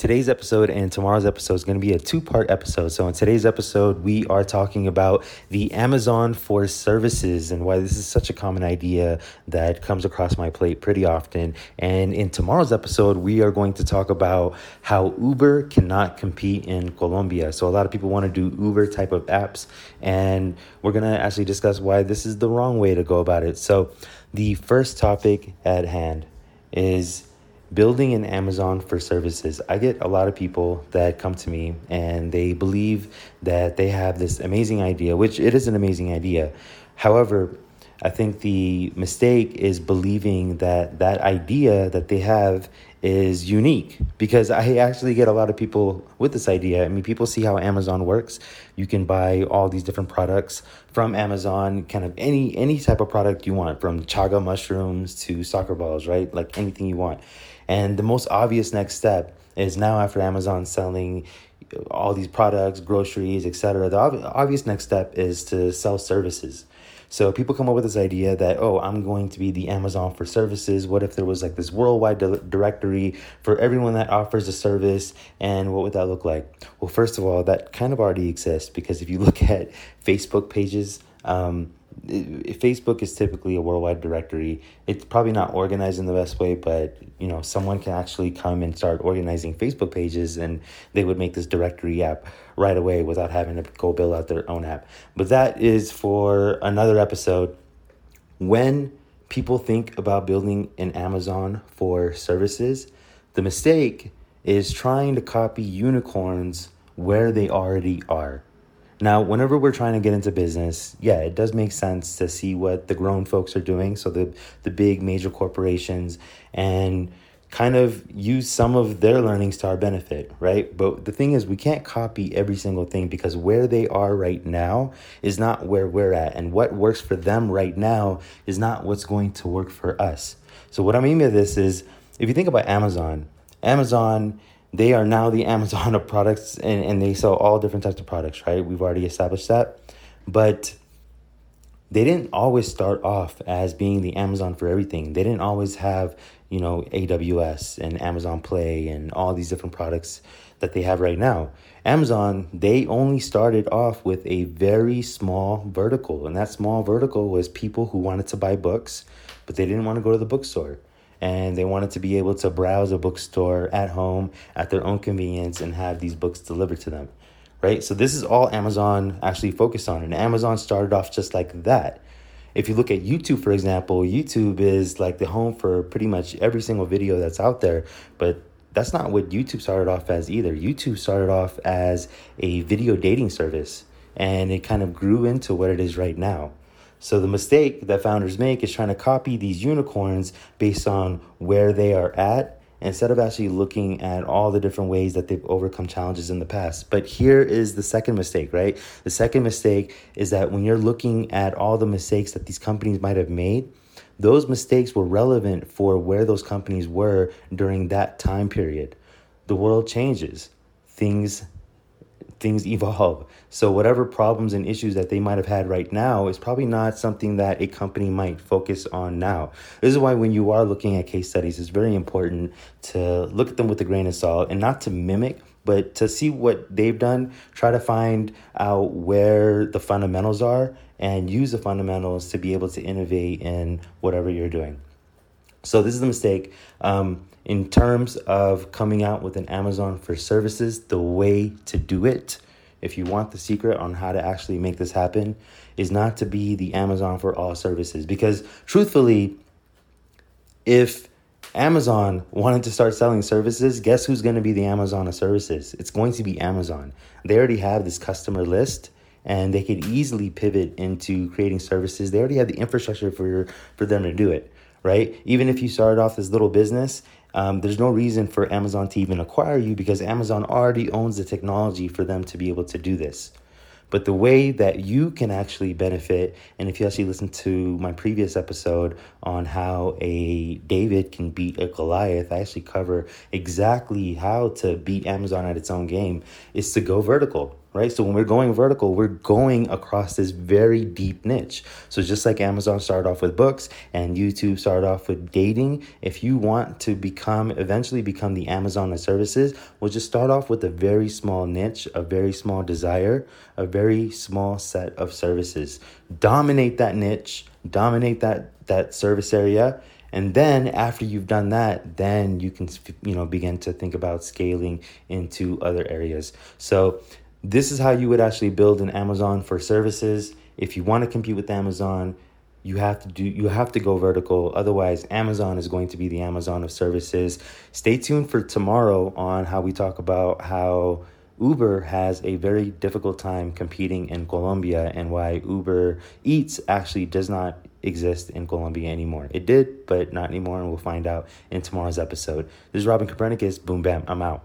Today's episode and tomorrow's episode is going to be a two part episode. So, in today's episode, we are talking about the Amazon for services and why this is such a common idea that comes across my plate pretty often. And in tomorrow's episode, we are going to talk about how Uber cannot compete in Colombia. So, a lot of people want to do Uber type of apps, and we're going to actually discuss why this is the wrong way to go about it. So, the first topic at hand is building an Amazon for services. I get a lot of people that come to me and they believe that they have this amazing idea, which it is an amazing idea. However, I think the mistake is believing that that idea that they have is unique because I actually get a lot of people with this idea. I mean, people see how Amazon works. You can buy all these different products from Amazon, kind of any any type of product you want, from chaga mushrooms to soccer balls, right? Like anything you want. And the most obvious next step is now after Amazon selling all these products, groceries, etc. The ob- obvious next step is to sell services. So people come up with this idea that, oh, I'm going to be the Amazon for services. What if there was like this worldwide di- directory for everyone that offers a service? And what would that look like? Well, first of all, that kind of already exists because if you look at Facebook pages, um, Facebook is typically a worldwide directory. It's probably not organized in the best way, but you know, someone can actually come and start organizing Facebook pages and they would make this directory app right away without having to go build out their own app. But that is for another episode. When people think about building an Amazon for services, the mistake is trying to copy unicorns where they already are. Now, whenever we're trying to get into business, yeah, it does make sense to see what the grown folks are doing, so the the big major corporations and kind of use some of their learnings to our benefit, right? But the thing is, we can't copy every single thing because where they are right now is not where we're at. And what works for them right now is not what's going to work for us. So, what I mean by this is if you think about Amazon, Amazon they are now the Amazon of products and, and they sell all different types of products, right? We've already established that. But they didn't always start off as being the Amazon for everything. They didn't always have, you know, AWS and Amazon Play and all these different products that they have right now. Amazon, they only started off with a very small vertical, and that small vertical was people who wanted to buy books, but they didn't want to go to the bookstore and they wanted to be able to browse a bookstore at home at their own convenience and have these books delivered to them right? So this is all amazon actually focused on and amazon started off just like that. If you look at youtube for example youtube is like the home for pretty much every single video that's out there but that's not what youtube started off as either. Youtube started off as a video dating service and it kind of grew into what it is right now so the mistake that founders make is trying to copy these unicorns based on where they are at instead of actually looking at all the different ways that they've overcome challenges in the past. But here is the second mistake, right? The second mistake is that when you're looking at all the mistakes that these companies might have made, those mistakes were relevant for where those companies were during that time period. The world changes. Things things evolve. So whatever problems and issues that they might have had right now is probably not something that a company might focus on now. This is why when you are looking at case studies, it's very important to look at them with a grain of salt and not to mimic, but to see what they've done, try to find out where the fundamentals are and use the fundamentals to be able to innovate in whatever you're doing. So this is the mistake. Um, in terms of coming out with an Amazon for services, the way to do it, if you want the secret on how to actually make this happen, is not to be the Amazon for all services. Because truthfully, if Amazon wanted to start selling services, guess who's going to be the Amazon of services? It's going to be Amazon. They already have this customer list and they could easily pivot into creating services. They already have the infrastructure for for them to do it, right? Even if you started off this little business um, there's no reason for Amazon to even acquire you because Amazon already owns the technology for them to be able to do this. But the way that you can actually benefit, and if you actually listen to my previous episode on how a David can beat a Goliath, I actually cover exactly how to beat Amazon at its own game, is to go vertical right? So when we're going vertical, we're going across this very deep niche. So just like Amazon started off with books and YouTube started off with dating, if you want to become eventually become the Amazon of services, we'll just start off with a very small niche, a very small desire, a very small set of services. Dominate that niche, dominate that that service area and then after you've done that then you can you know begin to think about scaling into other areas so this is how you would actually build an Amazon for services. If you want to compete with Amazon, you have to do you have to go vertical. Otherwise amazon is going to be the amazon of services. Stay tuned for tomorrow on how we talk about how uber has a very difficult time competing in colombia and why uber eats actually does not exist in colombia anymore. It did but not anymore and we'll find out in tomorrow's episode. This is robin copernicus. Boom bam i'm out